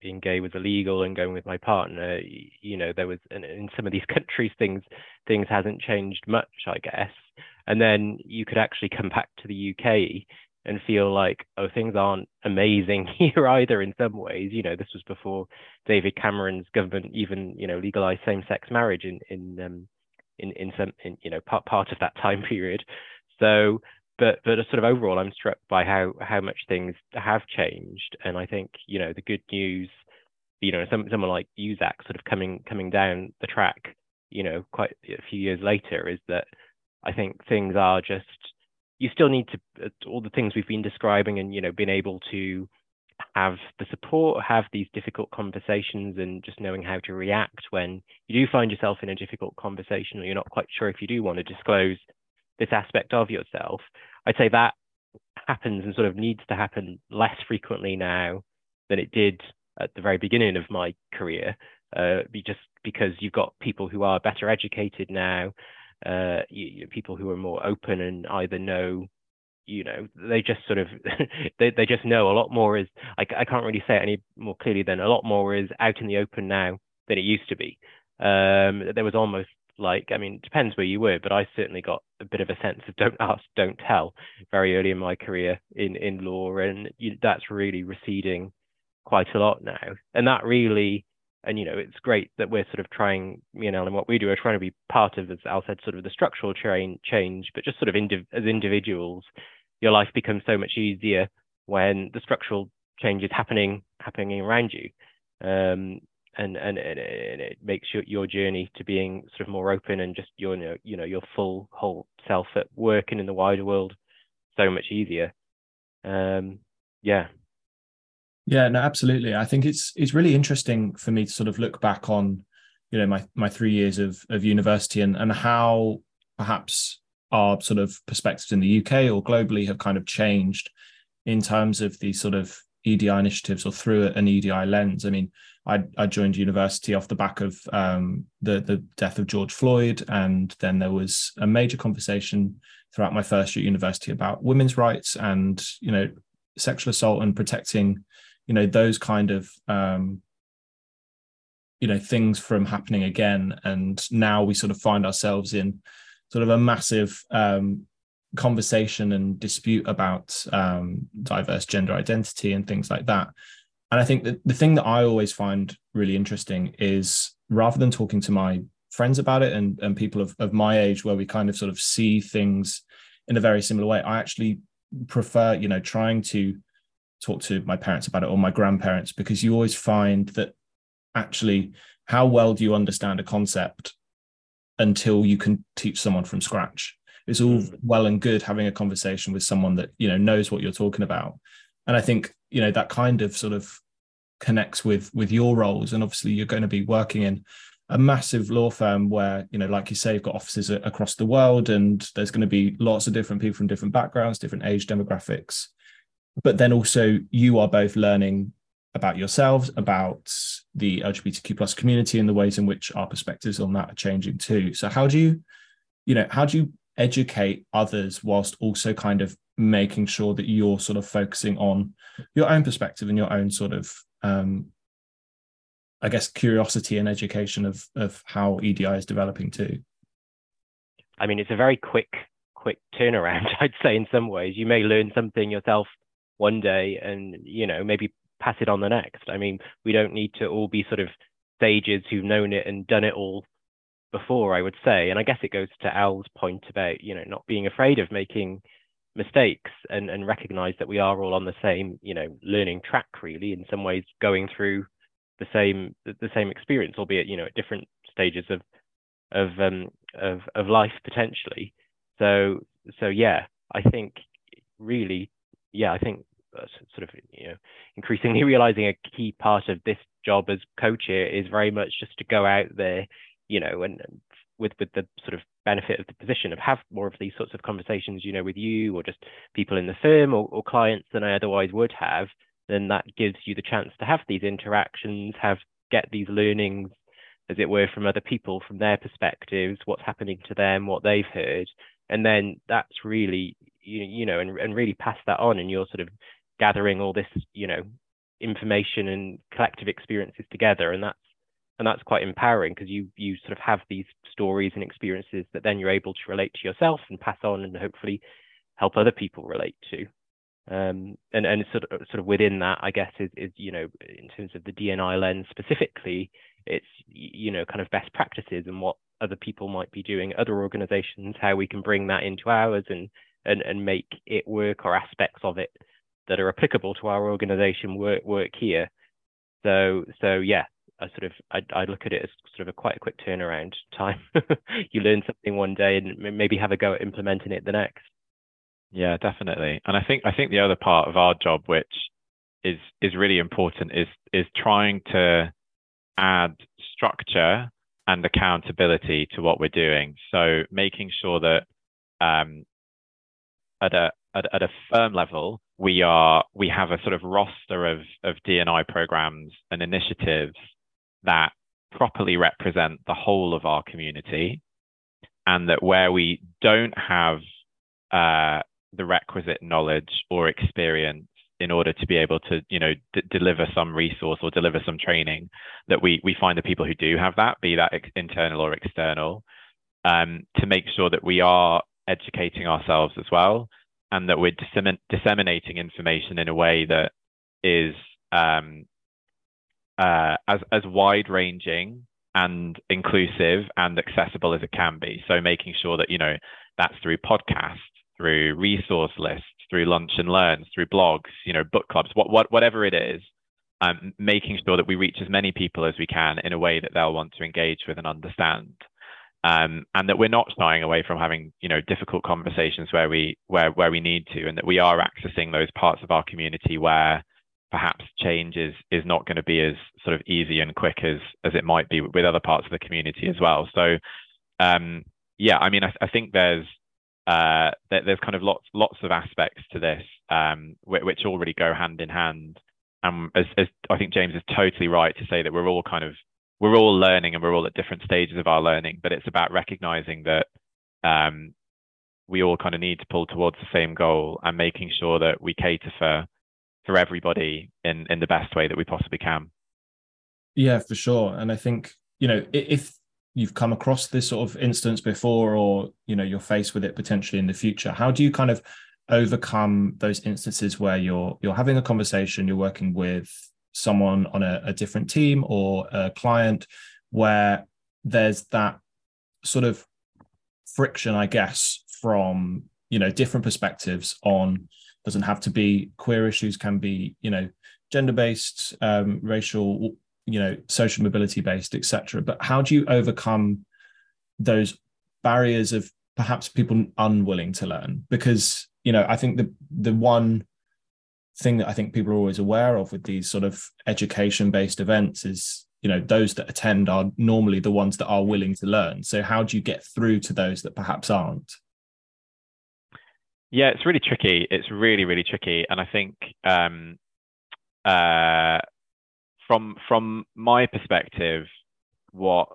Speaker 2: being gay was illegal and going with my partner, you know, there was in some of these countries things things hasn't changed much, I guess. And then you could actually come back to the UK and feel like, oh, things aren't amazing here either in some ways. You know, this was before David Cameron's government even, you know, legalized same-sex marriage in in um, in in some in, you know part part of that time period. So, but but sort of overall, I'm struck by how how much things have changed, and I think you know the good news, you know, some, someone like Zach, sort of coming coming down the track, you know, quite a few years later, is that I think things are just you still need to uh, all the things we've been describing and you know being able to have the support have these difficult conversations and just knowing how to react when you do find yourself in a difficult conversation or you're not quite sure if you do want to disclose this aspect of yourself i'd say that happens and sort of needs to happen less frequently now than it did at the very beginning of my career uh, just because you've got people who are better educated now uh, you, people who are more open and either know you know they just sort of they, they just know a lot more is I, I can't really say it any more clearly than a lot more is out in the open now than it used to be. Um, there was almost like i mean it depends where you were but i certainly got a bit of a sense of don't ask don't tell very early in my career in in law and you, that's really receding quite a lot now. And that really and you know it's great that we're sort of trying me and Alan what we do are trying to be part of as Al said sort of the structural train change but just sort of indiv- as individuals your life becomes so much easier when the structural change is happening happening around you. Um, and, and and it makes your your journey to being sort of more open and just your you know your full whole self at work and in the wider world so much easier um, yeah
Speaker 1: yeah, no, absolutely. I think it's it's really interesting for me to sort of look back on, you know, my my three years of of university and and how perhaps our sort of perspectives in the UK or globally have kind of changed in terms of the sort of EDI initiatives or through an EDI lens. I mean, I, I joined university off the back of um, the the death of George Floyd, and then there was a major conversation throughout my first year at university about women's rights and you know sexual assault and protecting you know those kind of um, you know things from happening again and now we sort of find ourselves in sort of a massive um, conversation and dispute about um, diverse gender identity and things like that and i think that the thing that i always find really interesting is rather than talking to my friends about it and, and people of, of my age where we kind of sort of see things in a very similar way i actually prefer you know trying to talk to my parents about it or my grandparents because you always find that actually how well do you understand a concept until you can teach someone from scratch. It's all mm. well and good having a conversation with someone that you know knows what you're talking about, and I think you know that kind of sort of connects with with your roles. And obviously, you're going to be working in a massive law firm where you know like you say you've got offices across the world and there's going to be lots of different people from different backgrounds different age demographics but then also you are both learning about yourselves about the lgbtq plus community and the ways in which our perspectives on that are changing too so how do you you know how do you educate others whilst also kind of making sure that you're sort of focusing on your own perspective and your own sort of um, I guess curiosity and education of of how EDI is developing too.
Speaker 2: I mean, it's a very quick quick turnaround. I'd say in some ways you may learn something yourself one day, and you know maybe pass it on the next. I mean, we don't need to all be sort of sages who've known it and done it all before. I would say, and I guess it goes to Al's point about you know not being afraid of making mistakes and and recognize that we are all on the same you know learning track really in some ways going through the same the same experience, albeit you know at different stages of of um, of of life potentially. So so yeah, I think really yeah, I think uh, sort of you know increasingly realizing a key part of this job as co-chair is very much just to go out there, you know, and, with with the sort of benefit of the position of have more of these sorts of conversations, you know, with you or just people in the firm or, or clients than I otherwise would have then that gives you the chance to have these interactions, have get these learnings, as it were, from other people, from their perspectives, what's happening to them, what they've heard, and then that's really you, you know, and, and really pass that on, and you're sort of gathering all this, you know, information and collective experiences together, and that's and that's quite empowering because you you sort of have these stories and experiences that then you're able to relate to yourself and pass on and hopefully help other people relate to. Um, and and sort of sort of within that, I guess is is you know in terms of the DNI lens specifically, it's you know kind of best practices and what other people might be doing, other organisations, how we can bring that into ours and and and make it work or aspects of it that are applicable to our organisation work work here. So so yeah, I sort of I, I look at it as sort of a quite a quick turnaround time. you learn something one day and maybe have a go at implementing it the next.
Speaker 3: Yeah, definitely. And I think I think the other part of our job, which is is really important, is is trying to add structure and accountability to what we're doing. So making sure that um, at a at, at a firm level, we are we have a sort of roster of of DNI programs and initiatives that properly represent the whole of our community, and that where we don't have uh, the requisite knowledge or experience in order to be able to you know d- deliver some resource or deliver some training that we we find the people who do have that be that ex- internal or external um, to make sure that we are educating ourselves as well and that we're dissemin- disseminating information in a way that is um, uh, as as wide ranging and inclusive and accessible as it can be so making sure that you know that's through podcasts through resource lists, through lunch and learns, through blogs, you know, book clubs, what, what, whatever it is, um, making sure that we reach as many people as we can in a way that they'll want to engage with and understand. Um, and that we're not shying away from having, you know, difficult conversations where we where where we need to, and that we are accessing those parts of our community where perhaps change is is not going to be as sort of easy and quick as as it might be with other parts of the community as well. So, um, yeah, I mean, I, I think there's uh, there's kind of lots lots of aspects to this um, which, which already go hand in hand. And as, as, I think James is totally right to say that we're all kind of we're all learning and we're all at different stages of our learning, but it's about recognizing that um, we all kind of need to pull towards the same goal and making sure that we cater for for everybody in in the best way that we possibly can.
Speaker 1: Yeah, for sure. And I think you know if you've come across this sort of instance before or you know you're faced with it potentially in the future how do you kind of overcome those instances where you're you're having a conversation you're working with someone on a, a different team or a client where there's that sort of friction i guess from you know different perspectives on doesn't have to be queer issues can be you know gender based um, racial you know social mobility based etc but how do you overcome those barriers of perhaps people unwilling to learn? Because you know i think the the one thing that i think people are always aware of with these sort of education based events is you know those that attend are normally the ones that are willing to learn. So how do you get through to those that perhaps aren't
Speaker 3: yeah it's really tricky. It's really really tricky. And i think um uh from from my perspective what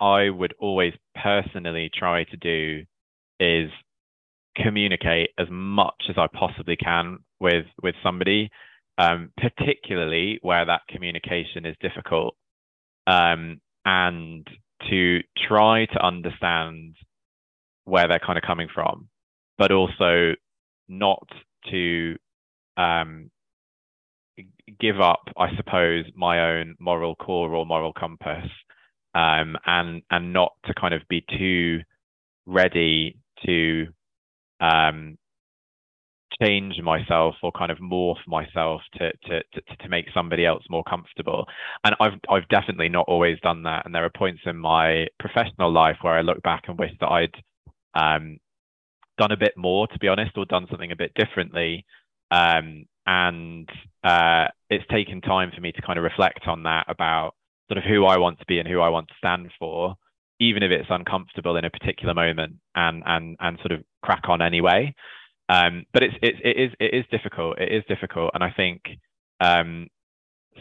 Speaker 3: i would always personally try to do is communicate as much as i possibly can with with somebody um, particularly where that communication is difficult um, and to try to understand where they're kind of coming from, but also not to um, give up, I suppose, my own moral core or moral compass, um, and and not to kind of be too ready to um, change myself or kind of morph myself to, to to to make somebody else more comfortable. And i've i've definitely not always done that. And there are points in my professional life where i look back and wish that i'd um, done a bit more to be honest or done something a bit differently. Um, and uh, it's taken time for me to kind of reflect on that about sort of who i want to be and who i want to stand for even if it's uncomfortable in a particular moment and and and sort of crack on anyway. Um, but it's, it's it is it is difficult. It is difficult, and I think um,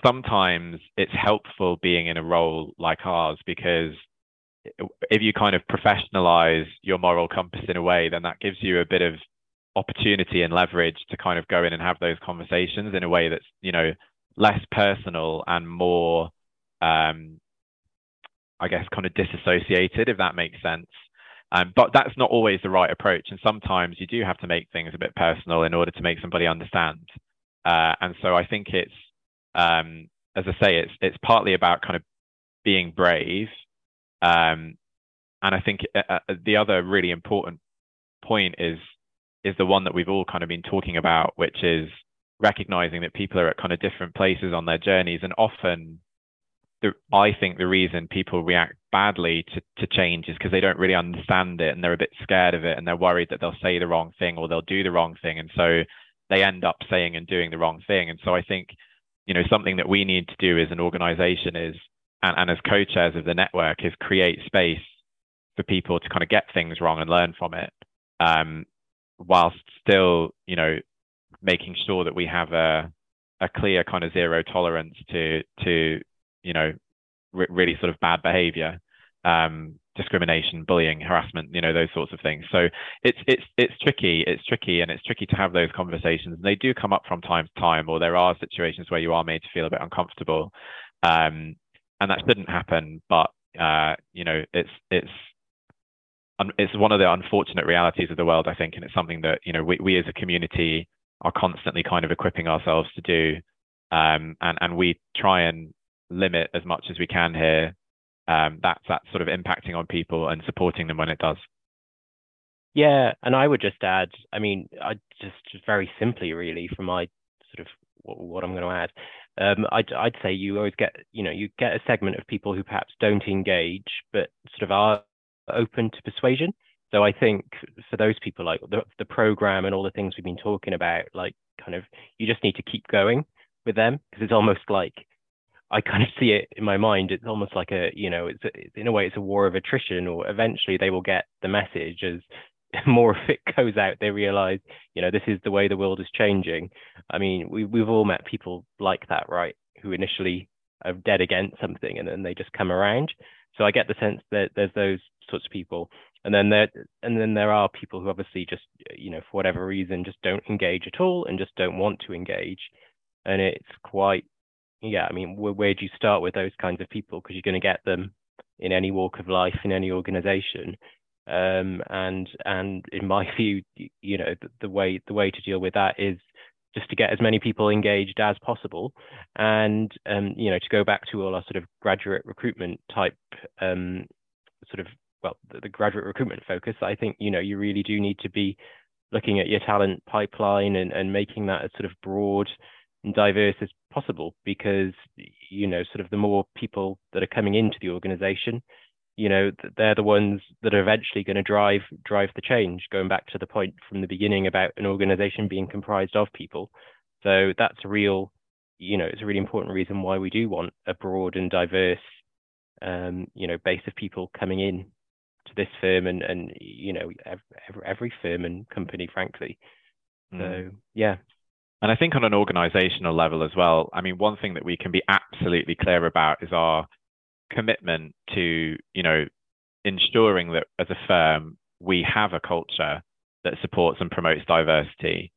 Speaker 3: sometimes it's helpful being in a role like ours because if you kind of professionalize your moral compass in a way, then that gives you a bit of opportunity and leverage to kind of go in and have those conversations in a way that's you know less personal and more um, I guess kind of disassociated, if that makes sense. Um, but that's not always the right approach. And sometimes you do have to make things a bit personal in order to make somebody understand. Uh, and so I think it's, um, as I say, it's it's partly about kind of being brave. Um, and I think uh, uh, the other really important point is is the one that we've all kind of been talking about, which is recognizing that people are at kind of different places on their journeys, and often the, I think the reason people react badly to, to change is because they don't really understand it and they're a bit scared of it and they're worried that they'll say the wrong thing or they'll do the wrong thing. And so they end up saying and doing the wrong thing. And so I think, you know, something that we need to do as an organization is, and, and as co-chairs of the network is create space for people to kind of get things wrong and learn from it. Um, whilst still, you know, making sure that we have a, a clear kind of zero tolerance to, to, you know, re- really sort of bad behavior, um, discrimination, bullying, harassment, you know, those sorts of things. So it's it's it's tricky. It's tricky, and it's tricky to have those conversations. And they do come up from time to time, or there are situations where you are made to feel a bit uncomfortable, um, and that shouldn't happen. But uh, you know, it's it's it's one of the unfortunate realities of the world, I think, and it's something that you know we, we as a community are constantly kind of equipping ourselves to do, um, and and we try and limit as much as we can here, um, that's that sort of impacting on people and supporting them when it does.
Speaker 2: Yeah, and I would just add, I mean, I just, very simply, really, from my sort of what, what I'm going to add, um, I'd, I'd say you always get, you know, you get a segment of people who perhaps don't engage, but sort of are open to persuasion. So I think for those people, like the, the program and all the things we've been talking about, like kind of, you just need to keep going with them because it's almost like I kind of see it in my mind. It's almost like a, you know, it's, a, in a way, it's a war of attrition, or eventually they will get the message as more of it goes out, they realize, you know, this is the way the world is changing. I mean, we, we've all met people like that, right? Who initially are dead against something and then they just come around. So I get the sense that there's those sorts of people. And then there, and then there are people who obviously just, you know, for whatever reason, just don't engage at all and just don't want to engage. And it's quite yeah, I mean, where, where do you start with those kinds of people? Because you're going to get them in any walk of life, in any organization. Um, and and in my view, you know, the, the, way the way to deal with that is just to get as many people engaged as possible, and um, you know, to go back to all our sort of graduate recruitment type, um, sort of well, the, the graduate recruitment focus. I think you know you really do need to be looking at your talent pipeline and, and making that as sort of broad and diverse as possible because you know sort of the more people that are coming into the organization you know they're the ones that are eventually going to drive drive the change going back to the point from the beginning about an organization being comprised of people. So that's a real you know it's a really important reason why we do want a broad and diverse um, you know base of people coming in to this firm and and you know every, every firm and company frankly. Mm. so yeah.
Speaker 3: And I think on an organizational level as well, I mean, one thing that we can be absolutely clear about is our commitment to, you know, ensuring that as a firm we have a culture that supports and promotes diversity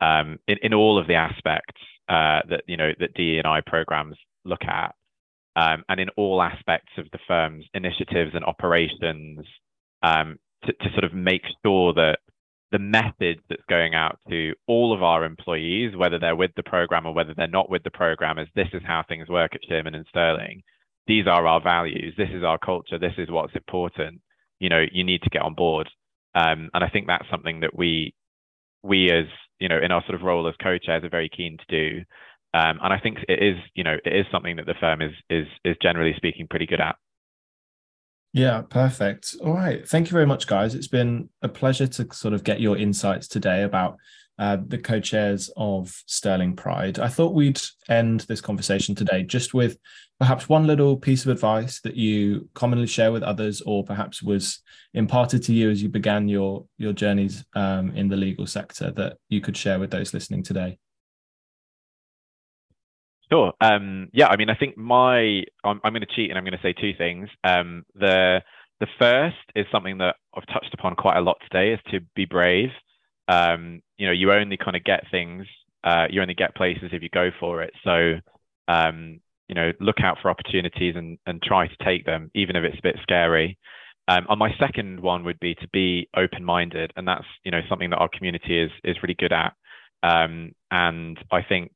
Speaker 3: um, in, in all of the aspects uh, that you know that DE and I programs look at, um, and in all aspects of the firm's initiatives and operations um, to, to sort of make sure that the message that's going out to all of our employees, whether they're with the program or whether they're not with the program, is this is how things work at Shearman and Sterling these are our values this is our culture this is what's important you know you need to get on board um, and i think that's something that we we as you know in our sort of role as co-chairs are very keen to do um, and i think it is you know it is something that the firm is is is generally speaking pretty good at
Speaker 1: yeah, perfect. All right. Thank you very much, guys. It's been a pleasure to sort of get your insights today about uh, the co chairs of Sterling Pride. I thought we'd end this conversation today just with perhaps one little piece of advice that you commonly share with others, or perhaps was imparted to you as you began your, your journeys um, in the legal sector that you could share with those listening today.
Speaker 3: Sure. Um, yeah, I mean, I think my I'm, I'm going to cheat and I'm going to say two things. Um, the the first is something that I've touched upon quite a lot today, is to be brave um, you know, you only kind of get things, uh, you only get places if you go for it. So, um, you know, look out for opportunities and, and try to take them, even if it's a bit scary. Um, and my second one would be to be open-minded, and that's you know something that our community is is really good at. Um, and I think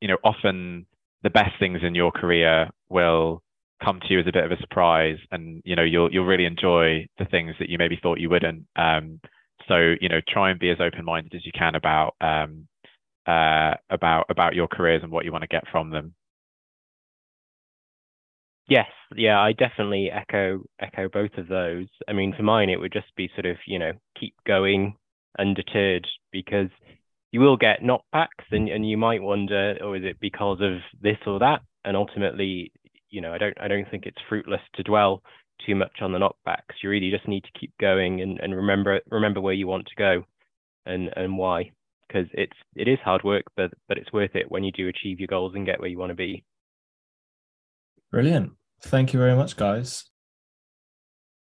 Speaker 3: you know often the best things in your career will come to you as a bit of a surprise, and you know you'll you'll really enjoy the things that you maybe thought you wouldn't. Um, so you know, try and be as open-minded as you can about um, uh, about about your careers and what you want to get from them.
Speaker 2: Yes, yeah, I definitely echo echo both of those. I mean, for mine, it would just be sort of you know keep going undeterred because you will get knockbacks and, and you might wonder, oh, is it because of this or that? And ultimately, you know, I don't I don't think it's fruitless to dwell too much on the knockbacks. You really just need to keep going and, and remember remember where you want to go and and why. Because it's it is hard work, but but it's worth it when you do achieve your goals and get where you want to be.
Speaker 1: Brilliant. Thank you very much, guys.